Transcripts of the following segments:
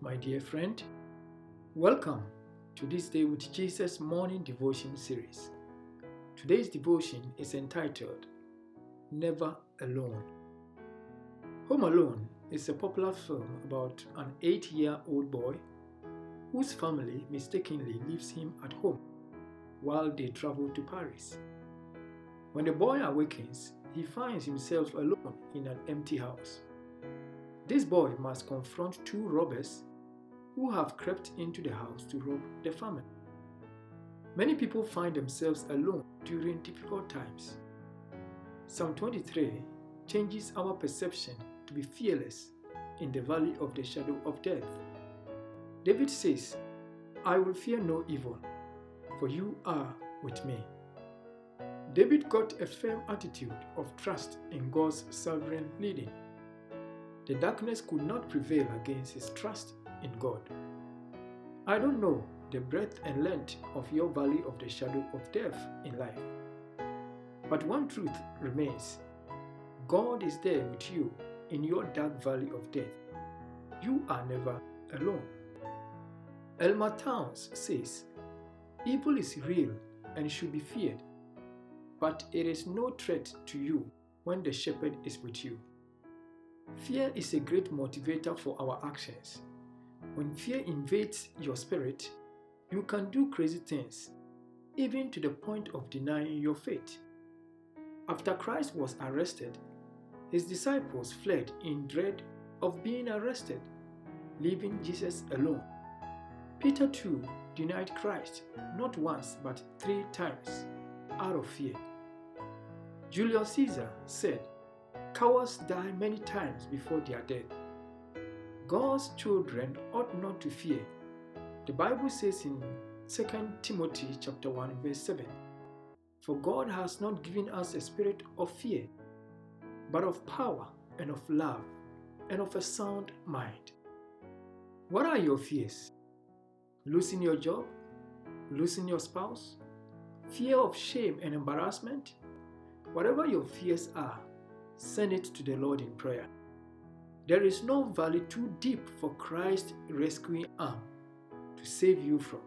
my dear friend. Welcome to this Day with Jesus morning devotion series. Today's devotion is entitled Never Alone. Home Alone is a popular film about an eight year old boy whose family mistakenly leaves him at home while they travel to Paris. When the boy awakens, he finds himself alone in an empty house. This boy must confront two robbers who have crept into the house to rob the family. Many people find themselves alone during difficult times. Psalm 23 changes our perception to be fearless in the valley of the shadow of death. David says, I will fear no evil, for you are with me. David got a firm attitude of trust in God's sovereign leading. The darkness could not prevail against his trust in God. I don't know the breadth and length of your valley of the shadow of death in life. But one truth remains God is there with you in your dark valley of death. You are never alone. Elmer Towns says, Evil is real and should be feared, but it is no threat to you when the shepherd is with you. Fear is a great motivator for our actions. When fear invades your spirit, you can do crazy things, even to the point of denying your faith. After Christ was arrested, his disciples fled in dread of being arrested, leaving Jesus alone. Peter too denied Christ not once but three times out of fear. Julius Caesar said, Cowards die many times before their death. God's children ought not to fear. The Bible says in 2 Timothy chapter 1 verse 7, For God has not given us a spirit of fear, but of power and of love and of a sound mind. What are your fears? Losing your job? Losing your spouse? Fear of shame and embarrassment? Whatever your fears are, send it to the Lord in prayer. There is no valley too deep for Christ's rescuing arm to save you from.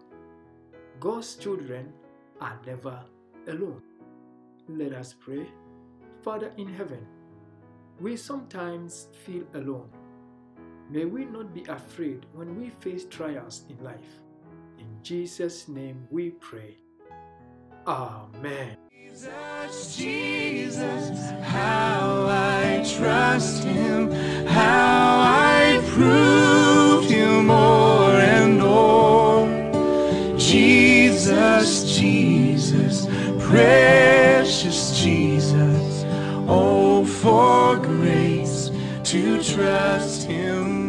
God's children are never alone. Let us pray. Father in heaven, we sometimes feel alone. May we not be afraid when we face trials in life. In Jesus' name we pray. Amen. Jesus, Jesus, trust Him, how I prove you more and more. Jesus, Jesus, precious Jesus, oh, for grace to trust Him